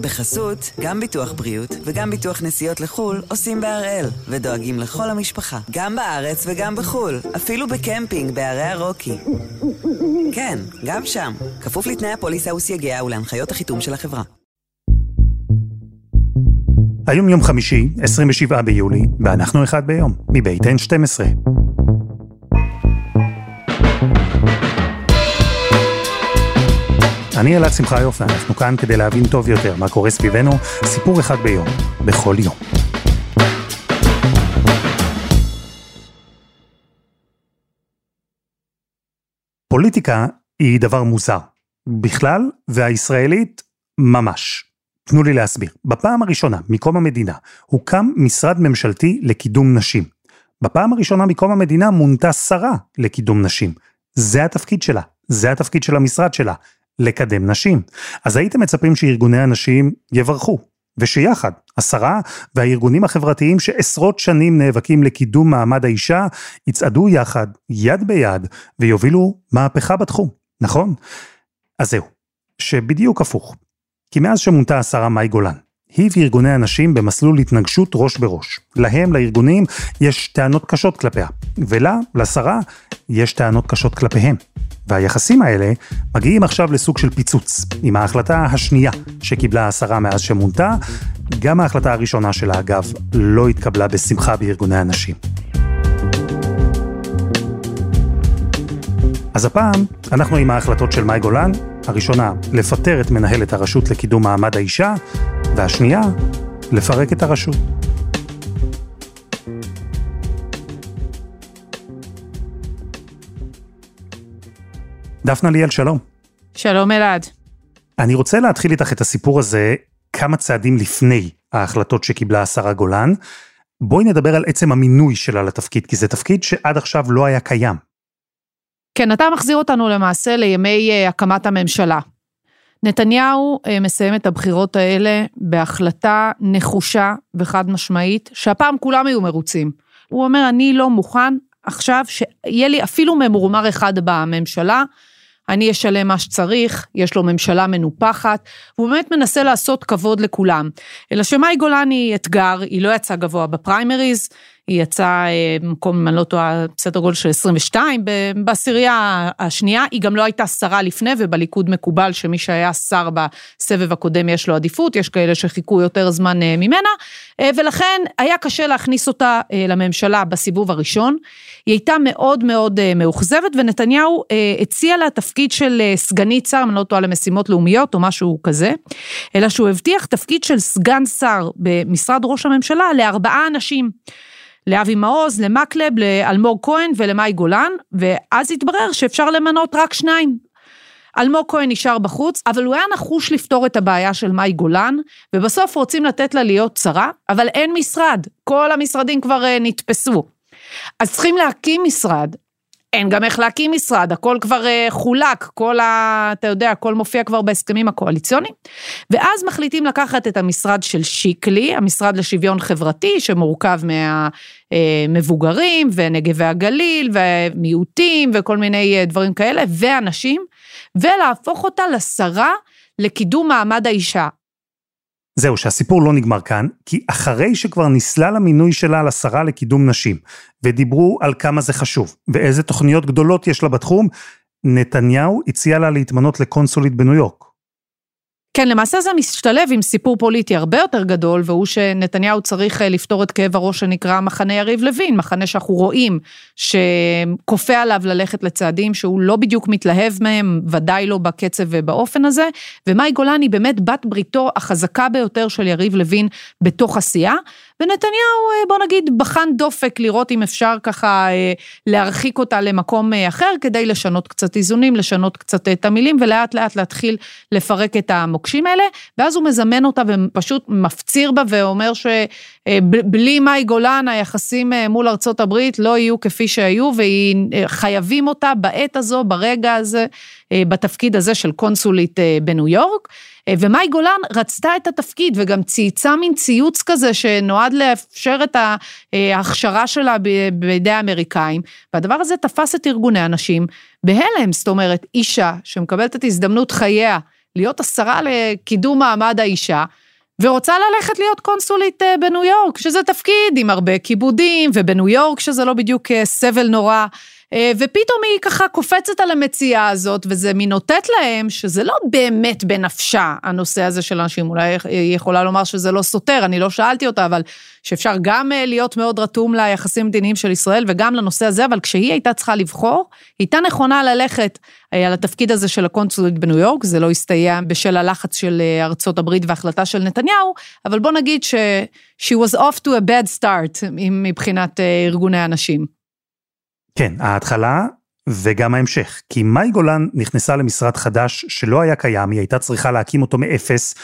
בחסות, גם ביטוח בריאות וגם ביטוח נסיעות לחו"ל עושים בהראל, ודואגים לכל המשפחה, גם בארץ וגם בחו"ל, אפילו בקמפינג בערי הרוקי. כן, גם שם, כפוף לתנאי הפוליסה וסייגיה ולהנחיות החיתום של החברה. היום יום חמישי, 27 ביולי, ואנחנו אחד ביום, מבית N12. אני אלעד שמחיוף, ואנחנו כאן כדי להבין טוב יותר מה קורה סביבנו, סיפור אחד ביום, בכל יום. פוליטיקה היא דבר מוזר, בכלל, והישראלית ממש. תנו לי להסביר. בפעם הראשונה מקום המדינה הוקם משרד ממשלתי לקידום נשים. בפעם הראשונה מקום המדינה מונתה שרה לקידום נשים. זה התפקיד שלה, זה התפקיד של המשרד שלה, לקדם נשים. אז הייתם מצפים שארגוני הנשים יברכו, ושיחד, השרה והארגונים החברתיים שעשרות שנים נאבקים לקידום מעמד האישה, יצעדו יחד, יד ביד, ויובילו מהפכה בתחום, נכון? אז זהו, שבדיוק הפוך. כי מאז שמונתה השרה מאי גולן, היא וארגוני הנשים במסלול התנגשות ראש בראש. להם, לארגונים, יש טענות קשות כלפיה, ולה, לשרה, יש טענות קשות כלפיהם. והיחסים האלה מגיעים עכשיו לסוג של פיצוץ, עם ההחלטה השנייה שקיבלה השרה מאז שמונתה, גם ההחלטה הראשונה שלה, אגב, לא התקבלה בשמחה בארגוני הנשים. אז הפעם, אנחנו עם ההחלטות של מאי גולן, הראשונה, לפטר את מנהלת הרשות לקידום מעמד האישה, והשנייה, לפרק את הרשות. דפנה ליאל, שלום. שלום אלעד. אני רוצה להתחיל איתך את הסיפור הזה כמה צעדים לפני ההחלטות שקיבלה השרה גולן. בואי נדבר על עצם המינוי שלה לתפקיד, כי זה תפקיד שעד עכשיו לא היה קיים. כן, אתה מחזיר אותנו למעשה לימי uh, הקמת הממשלה. נתניהו uh, מסיים את הבחירות האלה בהחלטה נחושה וחד משמעית, שהפעם כולם היו מרוצים. הוא אומר, אני לא מוכן עכשיו שיהיה לי אפילו ממורמר אחד בממשלה, אני אשלם מה שצריך, יש לו ממשלה מנופחת, והוא באמת מנסה לעשות כבוד לכולם. אלא שמאי גולן היא אתגר, היא לא יצאה גבוה בפריימריז, היא יצאה במקום, אם אני לא טועה, בסדר גודל של 22, בעשירייה השנייה, היא גם לא הייתה שרה לפני, ובליכוד מקובל שמי שהיה שר בסבב הקודם יש לו עדיפות, יש כאלה שחיכו יותר זמן אה, ממנה, אה, ולכן היה קשה להכניס אותה אה, לממשלה בסיבוב הראשון. היא הייתה מאוד מאוד מאוכזבת, ונתניהו הציע לה תפקיד של סגנית שר, אם אני לא טועה, למשימות לאומיות או משהו כזה, אלא שהוא הבטיח תפקיד של סגן שר במשרד ראש הממשלה לארבעה אנשים. לאבי מעוז, למקלב, לאלמוג כהן ולמאי גולן, ואז התברר שאפשר למנות רק שניים. אלמוג כהן נשאר בחוץ, אבל הוא היה נחוש לפתור את הבעיה של מאי גולן, ובסוף רוצים לתת לה להיות שרה, אבל אין משרד, כל המשרדים כבר uh, נתפסו. אז צריכים להקים משרד, אין גם איך להקים משרד, הכל כבר uh, חולק, כל ה... אתה יודע, הכל מופיע כבר בהסכמים הקואליציוניים. ואז מחליטים לקחת את המשרד של שיקלי, המשרד לשוויון חברתי, שמורכב מהמבוגרים uh, ונגב והגליל ומיעוטים וכל מיני uh, דברים כאלה, ואנשים, ולהפוך אותה לשרה לקידום מעמד האישה. זהו, שהסיפור לא נגמר כאן, כי אחרי שכבר נסלל המינוי שלה לשרה לקידום נשים, ודיברו על כמה זה חשוב, ואיזה תוכניות גדולות יש לה בתחום, נתניהו הציע לה להתמנות לקונסולית בניו יורק. כן, למעשה זה משתלב עם סיפור פוליטי הרבה יותר גדול, והוא שנתניהו צריך אה, לפתור את כאב הראש שנקרא מחנה יריב לוין, מחנה שאנחנו רואים שכופה עליו ללכת לצעדים שהוא לא בדיוק מתלהב מהם, ודאי לא בקצב ובאופן הזה, ומאי גולן היא באמת בת בריתו החזקה ביותר של יריב לוין בתוך הסיעה, ונתניהו, אה, בוא נגיד, בחן דופק לראות אם אפשר ככה אה, להרחיק אותה למקום אחר, כדי לשנות קצת איזונים, לשנות קצת את המילים, ולאט לאט להתחיל לפרק את המוקשים האלה, ואז הוא מזמן אותה ופשוט מפציר בה ואומר שבלי מאי גולן היחסים מול ארצות הברית לא יהיו כפי שהיו, וחייבים אותה בעת הזו, ברגע הזה, בתפקיד הזה של קונסולית בניו יורק. ומאי גולן רצתה את התפקיד וגם צייצה מין ציוץ כזה שנועד לאפשר את ההכשרה שלה בידי האמריקאים, והדבר הזה תפס את ארגוני הנשים בהלם, זאת אומרת, אישה שמקבלת את הזדמנות חייה להיות השרה לקידום מעמד האישה, ורוצה ללכת להיות קונסולית אה, בניו יורק, שזה תפקיד עם הרבה כיבודים, ובניו יורק שזה לא בדיוק אה, סבל נורא. אה, ופתאום היא ככה קופצת על המציאה הזאת, וזה מין נותנת להם שזה לא באמת בנפשה, הנושא הזה של אנשים. אולי היא יכולה לומר שזה לא סותר, אני לא שאלתי אותה, אבל שאפשר גם אה, להיות מאוד רתום ליחסים מדיניים של ישראל וגם לנושא הזה, אבל כשהיא הייתה צריכה לבחור, היא הייתה נכונה ללכת אה, על התפקיד הזה של הקונסולית בניו יורק, זה לא הסתייע בשל הלחץ של ארצות הברית וההחלטה של נתניהו, אבל בוא נגיד ש- she was off to a bad start מבחינת ארגוני הנשים. כן, ההתחלה וגם ההמשך. כי מאי גולן נכנסה למשרד חדש שלא היה קיים, היא הייתה צריכה להקים אותו מאפס.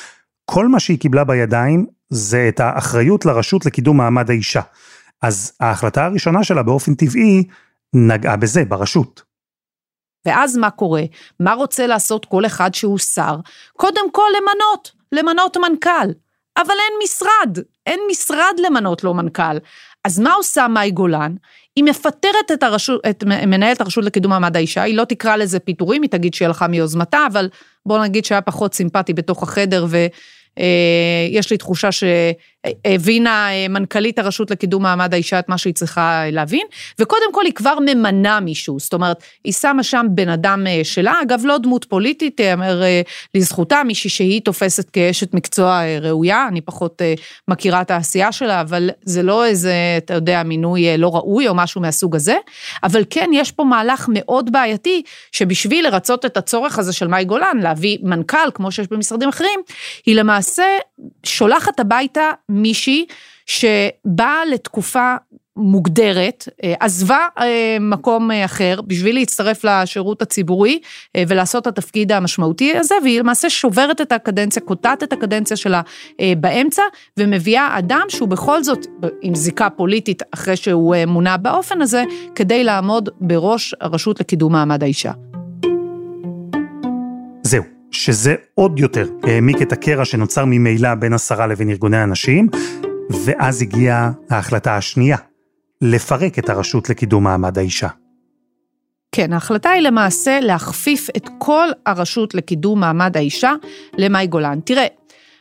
כל מה שהיא קיבלה בידיים זה את האחריות לרשות לקידום מעמד האישה. אז ההחלטה הראשונה שלה באופן טבעי נגעה בזה, ברשות. ואז מה קורה? מה רוצה לעשות כל אחד שהוא שר? קודם כל למנות, למנות מנכ"ל. אבל אין משרד, אין משרד למנות לו מנכ"ל. אז מה עושה מאי גולן? היא מפטרת את, הרשות, את מנהלת הרשות לקידום מעמד האישה, היא לא תקרא לזה פיטורים, היא תגיד שהיא הלכה מיוזמתה, אבל בוא נגיד שהיה פחות סימפטי בתוך החדר, ויש לי תחושה ש... הבינה אה, מנכ"לית הרשות לקידום מעמד האישה את מה שהיא צריכה להבין, וקודם כל היא כבר ממנה מישהו, זאת אומרת, היא שמה שם בן אדם אה, שלה, אגב, לא דמות פוליטית, תאמר אה, לזכותה, מישהי שהיא תופסת כאשת מקצוע ראויה, אני פחות מכירה את העשייה שלה, אבל זה לא איזה, אתה יודע, מינוי לא ראוי או משהו מהסוג הזה, אבל כן, יש פה מהלך מאוד בעייתי, שבשביל לרצות את הצורך הזה של מאי גולן, להביא מנכ"ל, כמו שיש במשרדים אחרים, היא למעשה שולחת הביתה מישהי שבאה לתקופה מוגדרת, אה, עזבה אה, מקום אה, אחר בשביל להצטרף לשירות הציבורי ולעשות את התפקיד המשמעותי הזה, והיא למעשה שוברת את הקדנציה, קוטעת את הקדנציה שלה באמצע, ומביאה אדם שהוא בכל זאת עם זיקה פוליטית אחרי שהוא מונה באופן הזה, כדי לעמוד בראש הרשות לקידום מעמד האישה. זהו. שזה עוד יותר העמיק את הקרע שנוצר ממילא בין השרה לבין ארגוני הנשים, ואז הגיעה ההחלטה השנייה, לפרק את הרשות לקידום מעמד האישה. כן, ההחלטה היא למעשה להכפיף את כל הרשות לקידום מעמד האישה למאי גולן. תראה,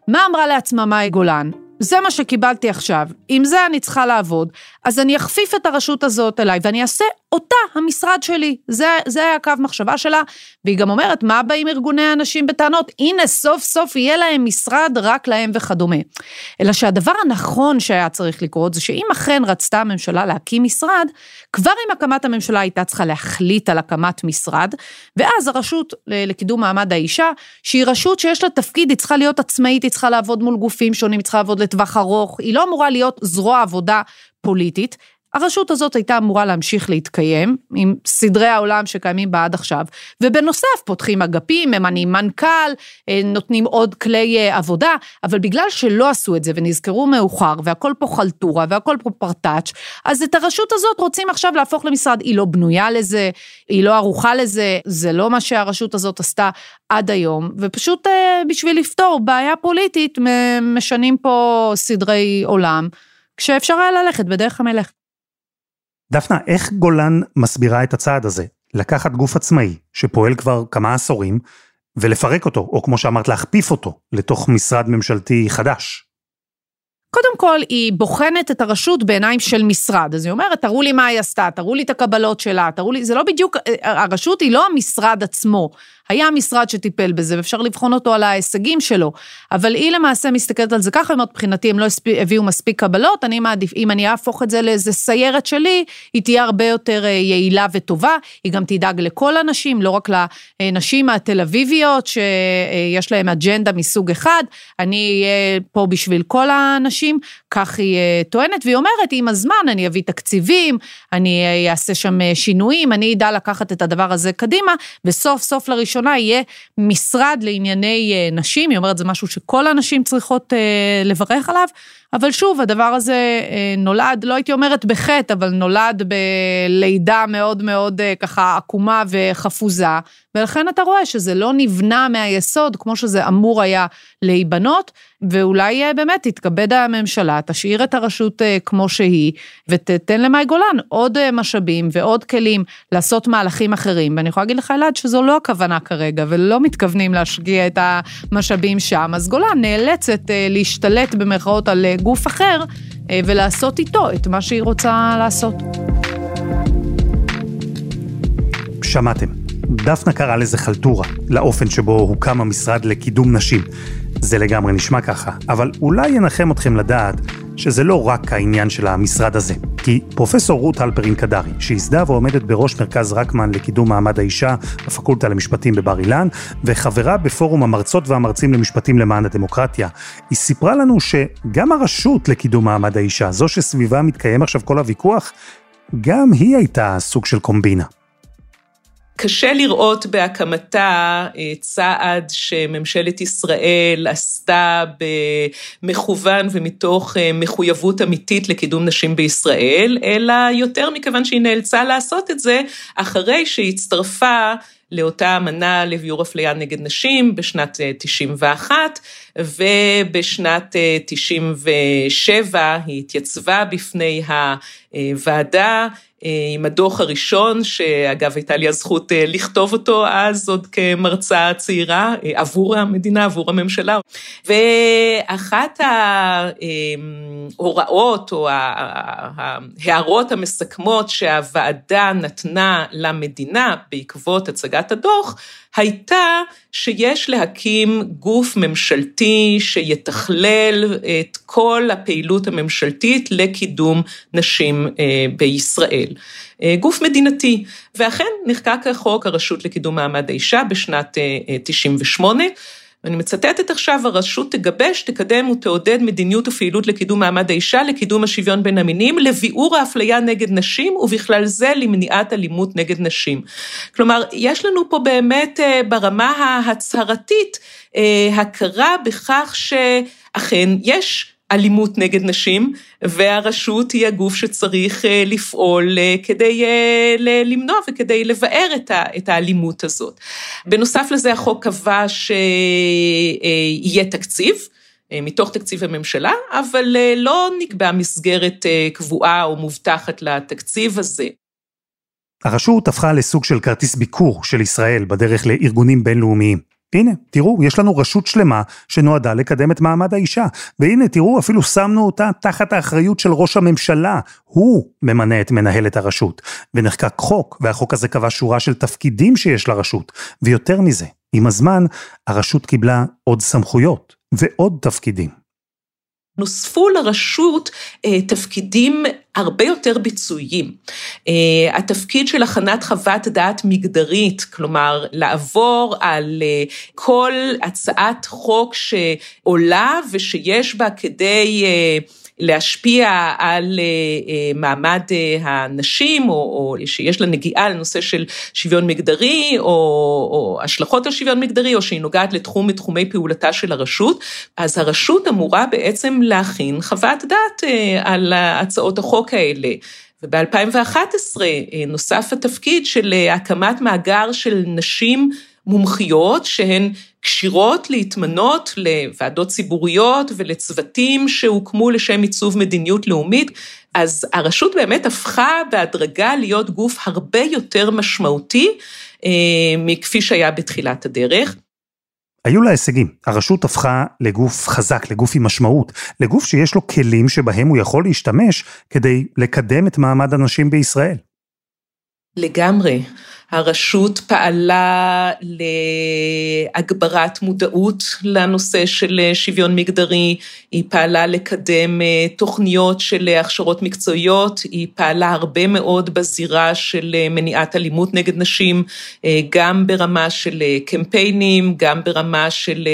מה אמרה לעצמה מאי גולן? זה מה שקיבלתי עכשיו, עם זה אני צריכה לעבוד, אז אני אכפיף את הרשות הזאת אליי ואני אעשה אותה המשרד שלי. זה, זה היה הקו מחשבה שלה, והיא גם אומרת, מה באים ארגוני הנשים בטענות? הנה, סוף סוף יהיה להם משרד רק להם וכדומה. אלא שהדבר הנכון שהיה צריך לקרות זה שאם אכן רצתה הממשלה להקים משרד, כבר עם הקמת הממשלה הייתה צריכה להחליט על הקמת משרד, ואז הרשות לקידום מעמד האישה, שהיא רשות שיש לה תפקיד, היא צריכה להיות עצמאית, היא צריכה לעבוד מול גופים שונים, היא צריכה לעבוד לטווח ארוך, היא לא אמורה להיות זרוע עבודה פוליטית. הרשות הזאת הייתה אמורה להמשיך להתקיים עם סדרי העולם שקיימים בה עד עכשיו, ובנוסף פותחים אגפים, ממנים מנכ"ל, אה, נותנים עוד כלי אה, עבודה, אבל בגלל שלא עשו את זה ונזכרו מאוחר והכל פה חלטורה והכל פה פרטאץ', אז את הרשות הזאת רוצים עכשיו להפוך למשרד. היא לא בנויה לזה, היא לא ערוכה לזה, זה לא מה שהרשות הזאת עשתה עד היום, ופשוט אה, בשביל לפתור בעיה פוליטית משנים פה סדרי עולם. כשאפשר היה ללכת בדרך המלך. דפנה, איך גולן מסבירה את הצעד הזה? לקחת גוף עצמאי, שפועל כבר כמה עשורים, ולפרק אותו, או כמו שאמרת, להכפיף אותו לתוך משרד ממשלתי חדש. קודם כל, היא בוחנת את הרשות בעיניים של משרד. אז היא אומרת, תראו לי מה היא עשתה, תראו לי את הקבלות שלה, תראו לי, זה לא בדיוק, הרשות היא לא המשרד עצמו. היה משרד שטיפל בזה, ואפשר לבחון אותו על ההישגים שלו. אבל היא למעשה מסתכלת על זה ככה, היא אומרת, מבחינתי הם לא הביאו מספיק קבלות, אני מעדיף, אם אני אהפוך את זה לאיזה סיירת שלי, היא תהיה הרבה יותר אה, יעילה וטובה, היא גם תדאג לכל הנשים, לא רק לנשים התל אביביות, שיש להן אג'נדה מסוג אחד, אני אהיה פה בשביל כל הנשים, כך היא אה, טוענת, והיא אומרת, עם הזמן אני אביא תקציבים, אני אה, אעשה שם שינויים, אני אדע לקחת את הדבר הזה קדימה, וסוף סוף לראשון ראשונה יהיה משרד לענייני אה, נשים, היא אומרת זה משהו שכל הנשים צריכות אה, לברך עליו, אבל שוב, הדבר הזה אה, נולד, לא הייתי אומרת בחטא, אבל נולד בלידה מאוד מאוד ככה עקומה וחפוזה, ולכן אתה רואה שזה לא נבנה מהיסוד כמו שזה אמור היה להיבנות, ואולי אה, באמת תתכבד הממשלה, תשאיר את הרשות אה, כמו שהיא, ותתן למאי גולן עוד אה, משאבים ועוד כלים לעשות מהלכים אחרים. ואני יכולה להגיד לך, אלעד, שזו לא הכוונה כרגע, ולא מתכוונים להשקיע את המשאבים שם, אז גולן נאלצת להשתלט במרכאות על גוף אחר, ולעשות איתו את מה שהיא רוצה לעשות. שמעתם. דפנה קרא לזה חלטורה, לאופן שבו הוקם המשרד לקידום נשים. זה לגמרי נשמע ככה, אבל אולי ינחם אתכם לדעת שזה לא רק העניין של המשרד הזה. כי פרופסור רות הלפרין קדרי, שייסדה ועומדת בראש מרכז רקמן לקידום מעמד האישה בפקולטה למשפטים בבר אילן, וחברה בפורום המרצות והמרצים למשפטים למען הדמוקרטיה, היא סיפרה לנו שגם הרשות לקידום מעמד האישה, זו שסביבה מתקיים עכשיו כל הוויכוח, גם היא הייתה סוג של קומבינה. קשה לראות בהקמתה אה, צעד שממשלת ישראל עשתה במכוון ומתוך אה, מחויבות אמיתית לקידום נשים בישראל, אלא יותר מכיוון שהיא נאלצה לעשות את זה אחרי שהצטרפה לאותה אמנה לביאור אפליה נגד נשים בשנת 91, אה, ובשנת 97 היא התייצבה בפני הוועדה אה, עם הדוח הראשון, שאגב הייתה לי הזכות אה, לכתוב אותו אז עוד כמרצה צעירה, אה, עבור המדינה, עבור הממשלה. ואחת ההוראות או ההערות המסכמות שהוועדה נתנה למדינה בעקבות הצגת הדוח, הייתה שיש להקים גוף ממשלתי שיתכלל את כל הפעילות הממשלתית לקידום נשים אה, בישראל. אה, גוף מדינתי, ואכן נחקק החוק הרשות לקידום מעמד האישה בשנת 98', אה, ואני מצטטת עכשיו, הרשות תגבש, תקדם ותעודד מדיניות ופעילות לקידום מעמד האישה, לקידום השוויון בין המינים, לביעור האפליה נגד נשים, ובכלל זה למניעת אלימות נגד נשים. כלומר, יש לנו פה באמת ברמה ההצהרתית הכרה בכך שאכן יש אלימות נגד נשים, והרשות היא הגוף שצריך אה, לפעול אה, כדי אה, למנוע וכדי לבאר את האלימות הזאת. בנוסף לזה החוק קבע שיהיה תקציב. מתוך תקציב הממשלה, אבל לא נקבע מסגרת קבועה או מובטחת לתקציב הזה. הרשות הפכה לסוג של כרטיס ביקור של ישראל בדרך לארגונים בינלאומיים. הנה, תראו, יש לנו רשות שלמה שנועדה לקדם את מעמד האישה. והנה, תראו, אפילו שמנו אותה תחת האחריות של ראש הממשלה. הוא ממנה את מנהלת הרשות. ונחקק חוק, והחוק הזה קבע שורה של תפקידים שיש לרשות. ויותר מזה, עם הזמן, הרשות קיבלה עוד סמכויות ועוד תפקידים. נוספו לרשות אה, תפקידים הרבה יותר ביצועיים. אה, התפקיד של הכנת חוות דעת מגדרית, כלומר, לעבור על אה, כל הצעת חוק שעולה ושיש בה כדי להשפיע על אה, אה, מעמד אה, הנשים, או, או שיש לה נגיעה לנושא של שוויון מגדרי, או, או השלכות על שוויון מגדרי, או שהיא נוגעת לתחום מתחומי פעולתה של הרשות, אז הרשות אמורה בעצם להכין חוות דעת על הצעות החוק האלה. וב-2011 נוסף התפקיד של הקמת מאגר של נשים מומחיות שהן כשירות להתמנות לוועדות ציבוריות ולצוותים שהוקמו לשם עיצוב מדיניות לאומית, אז הרשות באמת הפכה בהדרגה להיות גוף הרבה יותר משמעותי אה, מכפי שהיה בתחילת הדרך. היו לה הישגים. הרשות הפכה לגוף חזק, לגוף עם משמעות, לגוף שיש לו כלים שבהם הוא יכול להשתמש כדי לקדם את מעמד הנשים בישראל. לגמרי. הרשות פעלה להגברת מודעות לנושא של שוויון מגדרי, היא פעלה לקדם אה, תוכניות של הכשרות מקצועיות, היא פעלה הרבה מאוד בזירה של אה, מניעת אלימות נגד נשים, אה, גם ברמה של קמפיינים, גם ברמה של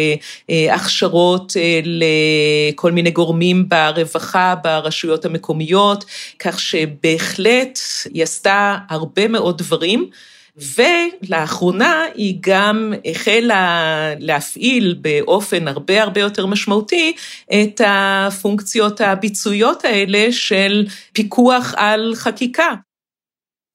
הכשרות לכל מיני גורמים ברווחה, ברשויות המקומיות, כך שבהחלט היא עשתה הרבה מאוד דברים. ולאחרונה היא גם החלה להפעיל באופן הרבה הרבה יותר משמעותי את הפונקציות הביצועיות האלה של פיקוח על חקיקה.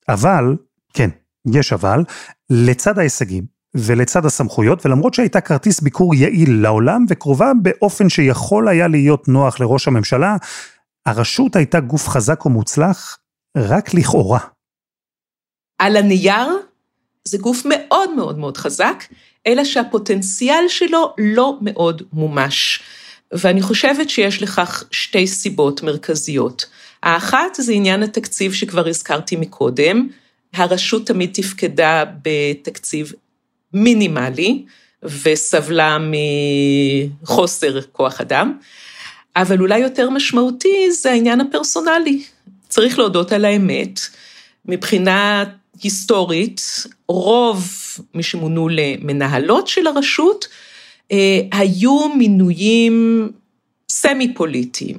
אבל, כן, יש אבל, לצד ההישגים, ולצד הסמכויות, ולמרות שהייתה כרטיס ביקור יעיל לעולם וקרובה באופן שיכול היה להיות נוח לראש הממשלה, הרשות הייתה גוף חזק ומוצלח רק לכאורה. על הנייר זה גוף מאוד מאוד מאוד חזק, אלא שהפוטנציאל שלו לא מאוד מומש. ואני חושבת שיש לכך שתי סיבות מרכזיות. האחת זה עניין התקציב שכבר הזכרתי מקודם, הרשות תמיד תפקדה בתקציב מינימלי וסבלה מחוסר כוח אדם, אבל אולי יותר משמעותי זה העניין הפרסונלי. צריך להודות על האמת, מבחינה היסטורית, רוב מי שמונו למנהלות של הרשות, אה, היו מינויים סמי פוליטיים.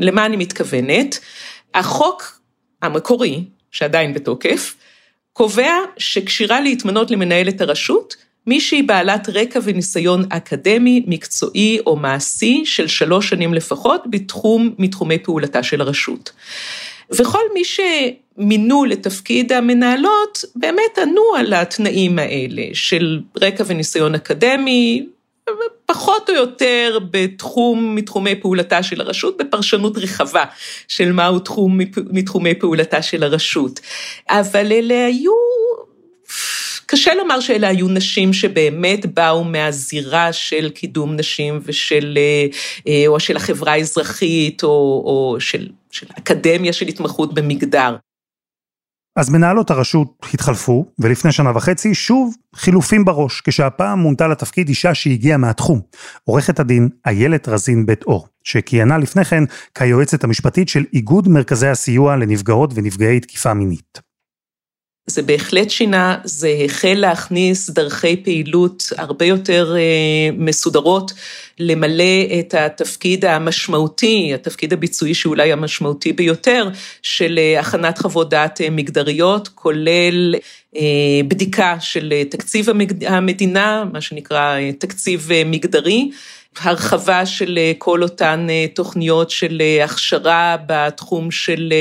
למה אני מתכוונת? החוק המקורי, שעדיין בתוקף, קובע שכשירה להתמנות למנהלת הרשות, מישהי בעלת רקע וניסיון אקדמי, מקצועי או מעשי של שלוש שנים לפחות בתחום, מתחומי פעולתה של הרשות. וכל מי שמינו לתפקיד המנהלות, באמת ענו על התנאים האלה של רקע וניסיון אקדמי, פחות או יותר בתחום מתחומי פעולתה של הרשות, בפרשנות רחבה של מהו תחום מתחומי פעולתה של הרשות. אבל אלה היו, קשה לומר שאלה היו נשים שבאמת באו מהזירה של קידום נשים ושל, אה, או של החברה האזרחית, או, או של, של אקדמיה של התמחות במגדר. אז מנהלות הרשות התחלפו, ולפני שנה וחצי שוב חילופים בראש, כשהפעם מונתה לתפקיד אישה שהגיעה מהתחום, עורכת הדין איילת רזין בית אור, שכיהנה לפני כן כיועצת המשפטית של איגוד מרכזי הסיוע לנפגעות ונפגעי תקיפה מינית. זה בהחלט שינה, זה החל להכניס דרכי פעילות הרבה יותר אה, מסודרות, למלא את התפקיד המשמעותי, התפקיד הביצועי שאולי המשמעותי ביותר, של אה, הכנת חוות דעת אה, מגדריות, כולל בדיקה של תקציב המדינה, מה שנקרא תקציב מגדרי. הרחבה של אה, כל אותן אה, תוכניות של אה, הכשרה בתחום של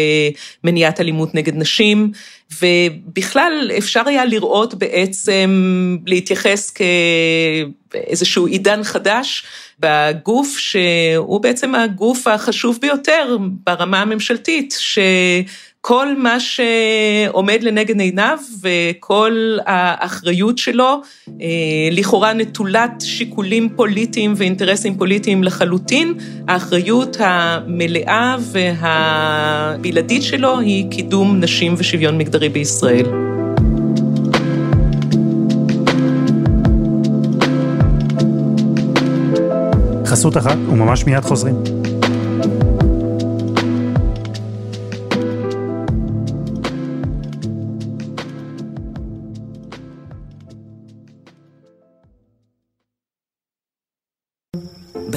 מניעת אלימות נגד נשים, ובכלל אפשר היה לראות בעצם, להתייחס כאיזשהו עידן חדש בגוף שהוא בעצם הגוף החשוב ביותר ברמה הממשלתית, ש... כל מה שעומד לנגד עיניו וכל האחריות שלו, אה, לכאורה נטולת שיקולים פוליטיים ואינטרסים פוליטיים לחלוטין, האחריות המלאה והבלעדית שלו היא קידום נשים ושוויון מגדרי בישראל. חסות אחת וממש מיד חוזרים.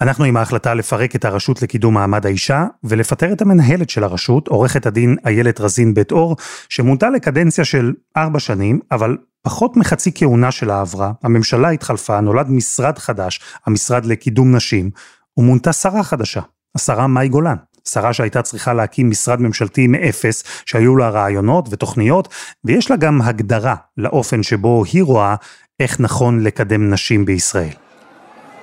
אנחנו עם ההחלטה לפרק את הרשות לקידום מעמד האישה ולפטר את המנהלת של הרשות, עורכת הדין איילת רזין בית אור, שמונתה לקדנציה של ארבע שנים, אבל פחות מחצי כהונה שלה עברה, הממשלה התחלפה, נולד משרד חדש, המשרד לקידום נשים, ומונתה שרה חדשה, השרה מאי גולן. שרה שהייתה צריכה להקים משרד ממשלתי מאפס, שהיו לה רעיונות ותוכניות, ויש לה גם הגדרה לאופן שבו היא רואה איך נכון לקדם נשים בישראל.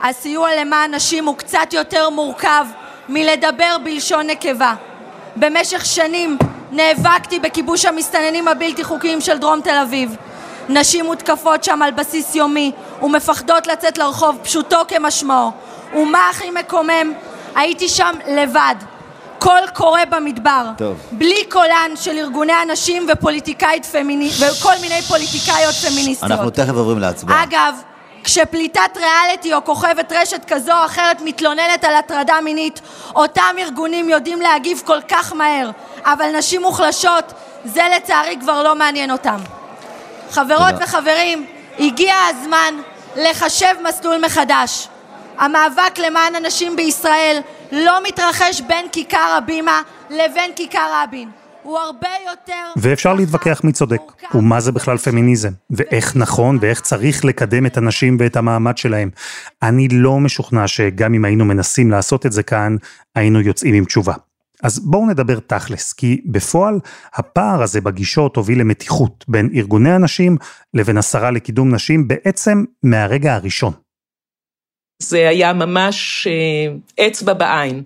הסיוע למען נשים הוא קצת יותר מורכב מלדבר בלשון נקבה. במשך שנים נאבקתי בכיבוש המסתננים הבלתי חוקיים של דרום תל אביב. נשים מותקפות שם על בסיס יומי ומפחדות לצאת לרחוב, פשוטו כמשמעו. ומה הכי מקומם? הייתי שם לבד. קול קורא במדבר. טוב. בלי קולן של ארגוני הנשים ופוליטיקאית פמיניסטית, וכל מיני פוליטיקאיות פמיניסטיות. אנחנו תכף עוברים להצבעה. אגב, כשפליטת ריאליטי או כוכבת רשת כזו או אחרת מתלוננת על הטרדה מינית, אותם ארגונים יודעים להגיב כל כך מהר, אבל נשים מוחלשות, זה לצערי כבר לא מעניין אותם. חברות תודה. וחברים, הגיע הזמן לחשב מסלול מחדש. המאבק למען הנשים בישראל לא מתרחש בין כיכר הבימה לבין כיכר רבין. הוא הרבה יותר... ואפשר להתווכח מי צודק, ומה זה בכלל פמיניזם, ואיך נכון ואיך צריך לקדם את הנשים ואת המעמד שלהם. אני לא משוכנע שגם אם היינו מנסים לעשות את זה כאן, היינו יוצאים עם תשובה. אז בואו נדבר תכלס, כי בפועל הפער הזה בגישות הוביל למתיחות בין ארגוני הנשים לבין השרה לקידום נשים בעצם מהרגע הראשון. זה היה ממש אה, אצבע בעין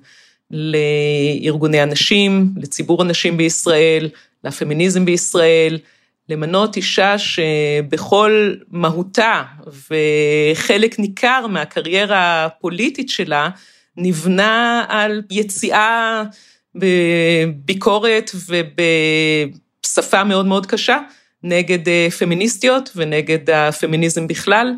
לארגוני הנשים, לציבור הנשים בישראל, לפמיניזם בישראל, למנות אישה שבכל מהותה וחלק ניכר מהקריירה הפוליטית שלה נבנה על יציאה בביקורת ובשפה מאוד מאוד קשה נגד אה, פמיניסטיות ונגד הפמיניזם בכלל.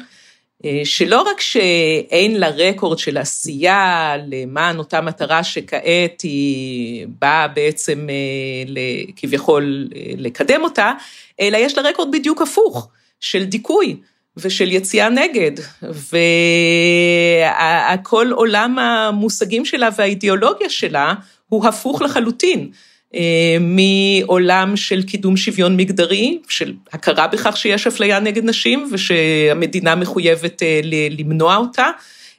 אה, שלא רק שאין לה רקורד של עשייה למען אותה מטרה שכעת היא באה בעצם אה, כביכול לקדם אותה, אלא יש לה רקורד בדיוק הפוך, של דיכוי. ושל יציאה נגד, וכל עולם המושגים שלה והאידיאולוגיה שלה הוא הפוך לחלוטין. אה, מעולם של קידום שוויון מגדרי, של הכרה בכך שיש אפליה נגד נשים ושהמדינה מחויבת אה, למנוע אותה.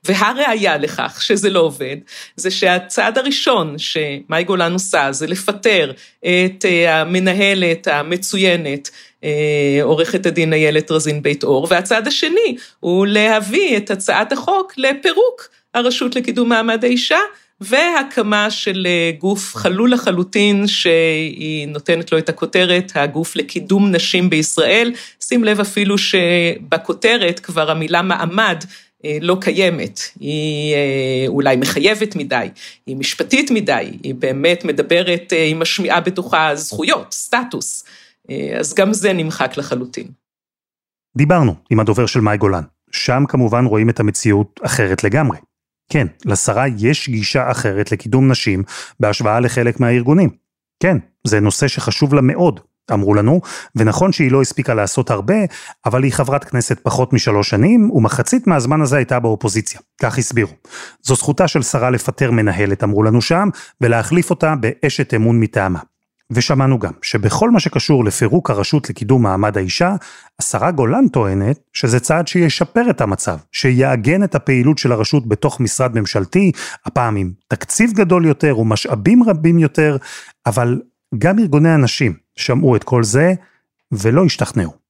והראיה לכך שזה לא עובד, זה שהצעד הראשון שמאי גולן עושה זה לפטר את אה, המנהלת המצוינת, עורכת הדין איילת רזין בית אור, והצעד השני הוא להביא את הצעת החוק לפירוק הרשות לקידום מעמד האישה, והקמה של אה, גוף חלול לחלוטין, שהיא נותנת לו את הכותרת, הגוף לקידום נשים בישראל. שים לב אפילו שבכותרת כבר המילה מעמד אה, לא קיימת, היא אה, אולי מחייבת מדי, היא משפטית מדי, היא באמת מדברת, היא משמיעה בתוכה זכויות, סטטוס, אז גם זה נמחק לחלוטין. דיברנו עם הדובר של מאי גולן, שם כמובן רואים את המציאות אחרת לגמרי. כן, לשרה יש גישה אחרת לקידום נשים בהשוואה לחלק מהארגונים. כן, זה נושא שחשוב לה מאוד, אמרו לנו, ונכון שהיא לא הספיקה לעשות הרבה, אבל היא חברת כנסת פחות משלוש שנים, ומחצית מהזמן הזה הייתה באופוזיציה, כך הסבירו. זו זכותה של שרה לפטר מנהלת, אמרו לנו שם, ולהחליף אותה באשת אמון מטעמה. ושמענו גם שבכל מה שקשור לפירוק הרשות לקידום מעמד האישה, השרה גולן טוענת שזה צעד שישפר את המצב, שיעגן את הפעילות של הרשות בתוך משרד ממשלתי, הפעם עם תקציב גדול יותר ומשאבים רבים יותר, אבל גם ארגוני הנשים שמעו את כל זה ולא השתכנעו.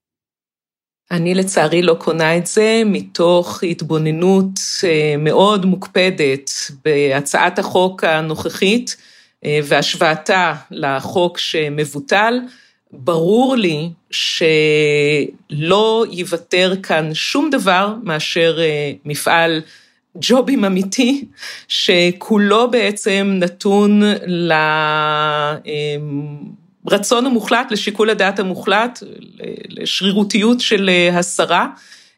אני לצערי לא קונה את זה מתוך התבוננות אה, מאוד מוקפדת בהצעת החוק הנוכחית. אה, והשוואתה לחוק שמבוטל, ברור לי שלא ייוותר כאן שום דבר מאשר אה, מפעל ג'ובים אמיתי, שכולו בעצם נתון לרצון המוחלט, לשיקול הדעת המוחלט, לשרירותיות של אה, השרה.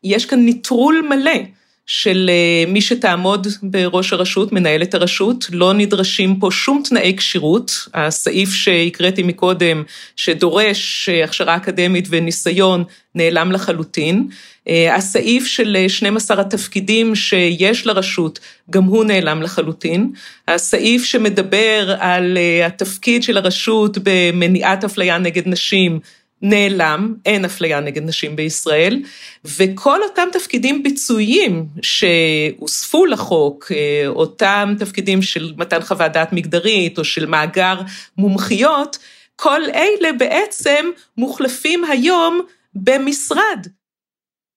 יש כאן נטרול מלא של אה, מי שתעמוד בראש הרשות, מנהלת הרשות, לא נדרשים פה שום תנאי כשירות. הסעיף שהקראתי מקודם, שדורש אה, הכשרה אקדמית וניסיון, נעלם לחלוטין. אה, הסעיף של 12 התפקידים שיש לרשות, גם הוא נעלם לחלוטין. הסעיף שמדבר על התפקיד של הרשות במניעת אפליה נגד נשים, נעלם, אין אפליה נגד נשים בישראל, וכל אותם תפקידים ביצועיים שהוספו לחוק, אה, אותם תפקידים של מתן חוות דעת מגדרית או של מאגר מומחיות, כל אלה בעצם מוחלפים היום במשרד.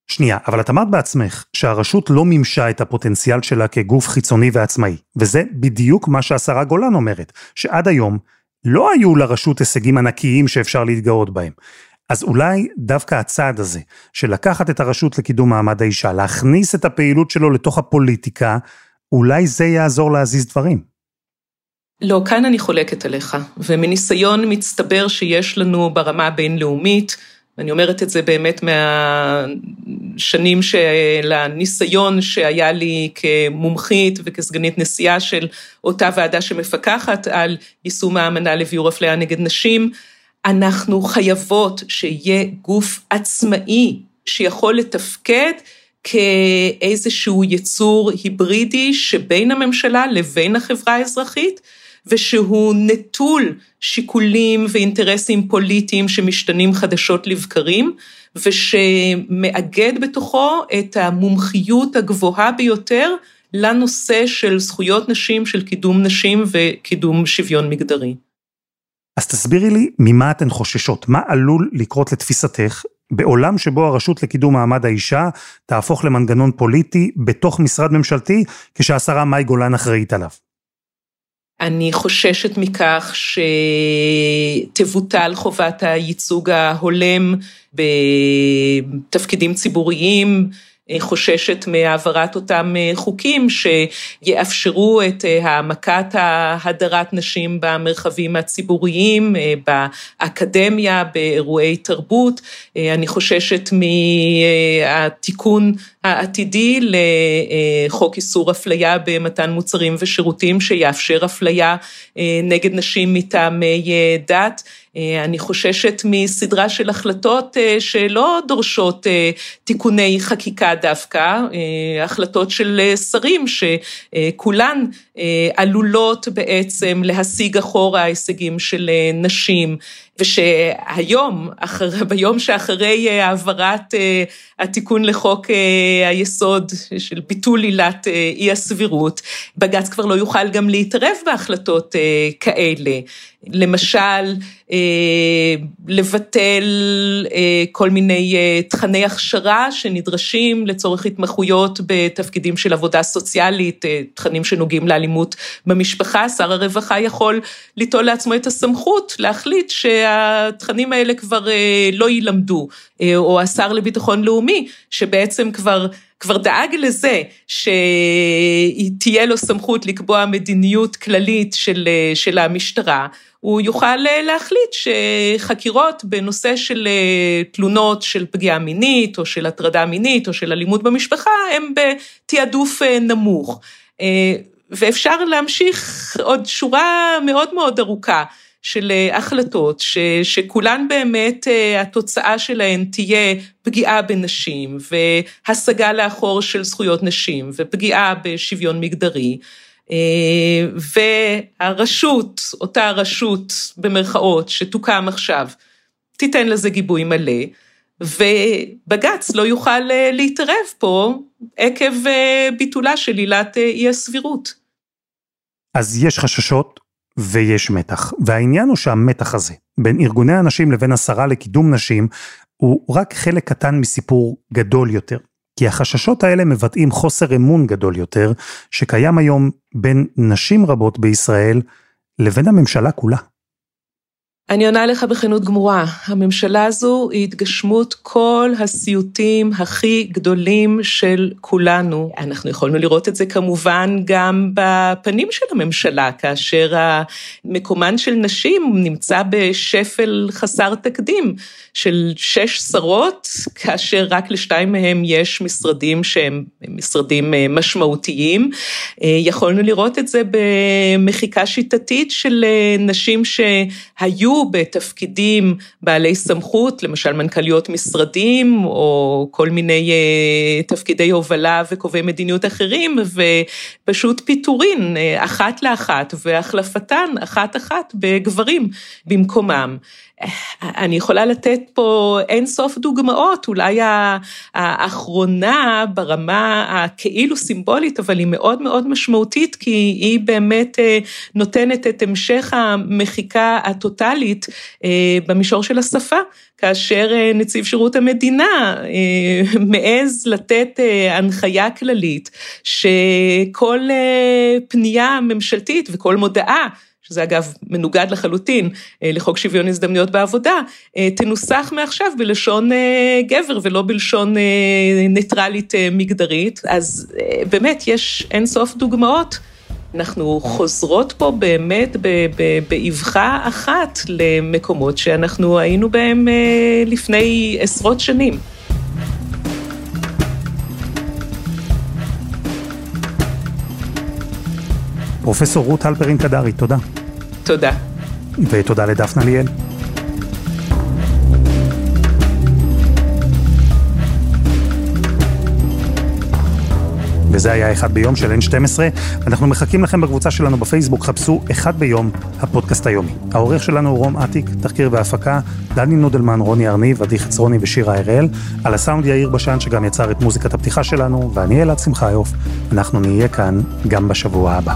שנייה, אבל את אמרת בעצמך שהרשות לא מימשה את הפוטנציאל שלה כגוף חיצוני ועצמאי, וזה בדיוק מה שהשרה גולן אומרת, שעד היום לא היו לרשות הישגים ענקיים שאפשר להתגאות בהם. אז אולי דווקא הצעד הזה, של לקחת את הרשות לקידום מעמד האישה, להכניס את הפעילות שלו לתוך הפוליטיקה, אולי זה יעזור להזיז דברים. לא, כאן אני חולקת עליך, ומניסיון מצטבר שיש לנו ברמה הבינלאומית, ואני אומרת את זה באמת מהשנים של הניסיון שהיה לי כמומחית וכסגנית נשיאה של אותה ועדה שמפקחת על יישום האמנה לביאור אפליה נגד נשים, אנחנו חייבות שיהיה גוף עצמאי שיכול לתפקד כאיזשהו יצור היברידי שבין הממשלה לבין החברה האזרחית, ושהוא נטול שיקולים ואינטרסים פוליטיים שמשתנים חדשות לבקרים, ושמאגד בתוכו את המומחיות הגבוהה ביותר לנושא של זכויות נשים, של קידום נשים וקידום שוויון מגדרי. אז תסבירי לי ממה אתן חוששות, מה עלול לקרות לתפיסתך בעולם שבו הרשות לקידום מעמד האישה תהפוך למנגנון פוליטי בתוך משרד ממשלתי, כשהשרה מאי גולן אחראית עליו. אני חוששת מכך שתבוטל חובת הייצוג ההולם בתפקידים ציבוריים, חוששת מהעברת אותם אה, חוקים שיאפשרו את אה, העמקת ההדרת נשים במרחבים הציבוריים, אה, באקדמיה, באירועי תרבות. אני חוששת מהתיקון העתידי לחוק איסור אפליה במתן מוצרים ושירותים שיאפשר אפליה נגד נשים מטעמי דת. אה, אני חוששת מסדרה של החלטות אה, שלא דורשות אה, תיקוני חקיקה דווקא, החלטות של שרים שכולן עלולות בעצם להשיג אחורה הישגים של נשים. ושהיום, אחר, ביום שאחרי אה, העברת אה, התיקון לחוק אה, היסוד של ביטול עילת אי הסבירות, בג"ץ כבר לא יוכל גם להתערב בהחלטות כאלה. למשל, לבטל כל מיני תכני הכשרה שנדרשים לצורך התמחויות בתפקידים של עבודה סוציאלית, תכנים שנוגעים לאלימות במשפחה, שר הרווחה יכול ליטול לעצמו את הסמכות להחליט שה... שהתכנים האלה כבר אה, לא יילמדו, אה, או השר לביטחון לאומי, שבעצם כבר... כבר דאג לזה שתהיה לו סמכות לקבוע מדיניות כללית של, אה, של המשטרה, הוא יוכל להחליט שחקירות בנושא של תלונות של פגיעה מינית, או של הטרדה מינית, או של אלימות במשפחה, הם בתעדוף נמוך. ואפשר להמשיך עוד שורה מאוד מאוד ארוכה של אה, החלטות ש, שכולן באמת אה, התוצאה שלהן תהיה פגיעה בנשים והשגה לאחור של זכויות נשים ופגיעה בשוויון מגדרי. אה, והרשות, אותה רשות במרכאות שתוקם עכשיו, תיתן לזה גיבוי מלא, ובג"ץ לא יוכל להתערב פה עקב ביטולה של עילת אי הסבירות. אז יש חששות ויש מתח. והעניין הוא שהמתח הזה, בין ארגוני הנשים לבין השרה לקידום נשים, הוא רק חלק קטן מסיפור גדול יותר. כי החששות האלה מבטאים חוסר אמון גדול יותר, שקיים היום בין נשים רבות בישראל לבין הממשלה כולה. אני עונה לך בכנות גמורה, הממשלה הזו היא התגשמות כל הסיוטים הכי גדולים של כולנו. אנחנו יכולנו לראות את זה כמובן גם בפנים של הממשלה, כאשר מקומן של נשים נמצא בשפל חסר תקדים של שש שרות, כאשר רק לשתיים מהם יש משרדים שהם משרדים אה, משמעותיים. אה, יכולנו לראות את זה במחיקה שיטתית של אה, נשים שהיו בתפקידים בעלי סמכות, למשל מנכ"ליות משרדים, או כל מיני אה, תפקידי הובלה וקובעי מדיניות אחרים, ופשוט פיטורין אה, אחת לאחת, והחלפתן אחת-אחת בגברים במקומם. אני יכולה לתת פה אין סוף דוגמאות, אולי האחרונה ברמה הכאילו סימבולית, אבל היא מאוד מאוד משמעותית, כי היא באמת אה, נותנת את המשך המחיקה הטוטלית אה, במישור של השפה. כאשר אה, נציב שירות המדינה מעז לתת הנחיה כללית שכל פנייה ממשלתית וכל מודעה שזה אגב מנוגד לחלוטין אה, לחוק שוויון הזדמנויות בעבודה, אה, תנוסח מעכשיו בלשון אה, גבר ולא בלשון ניטרלית מגדרית. אז באמת יש אין סוף דוגמאות. אנחנו חוזרות פה באמת באבחה אחת למקומות שאנחנו היינו בהם לפני עשרות שנים. פרופסור רות הלפרין קדרי, תודה. תודה. ותודה לדפנה ליאל. וזה היה אחד ביום של N12. אנחנו מחכים לכם בקבוצה שלנו בפייסבוק, חפשו אחד ביום, הפודקאסט היומי. העורך שלנו הוא רום אטיק, תחקיר והפקה, דני נודלמן, רוני ארניב, עדי חצרוני ושירה הראל. על הסאונד יאיר בשן שגם יצר את מוזיקת הפתיחה שלנו, ואני אלעד שמחיוף. אנחנו נהיה כאן גם בשבוע הבא.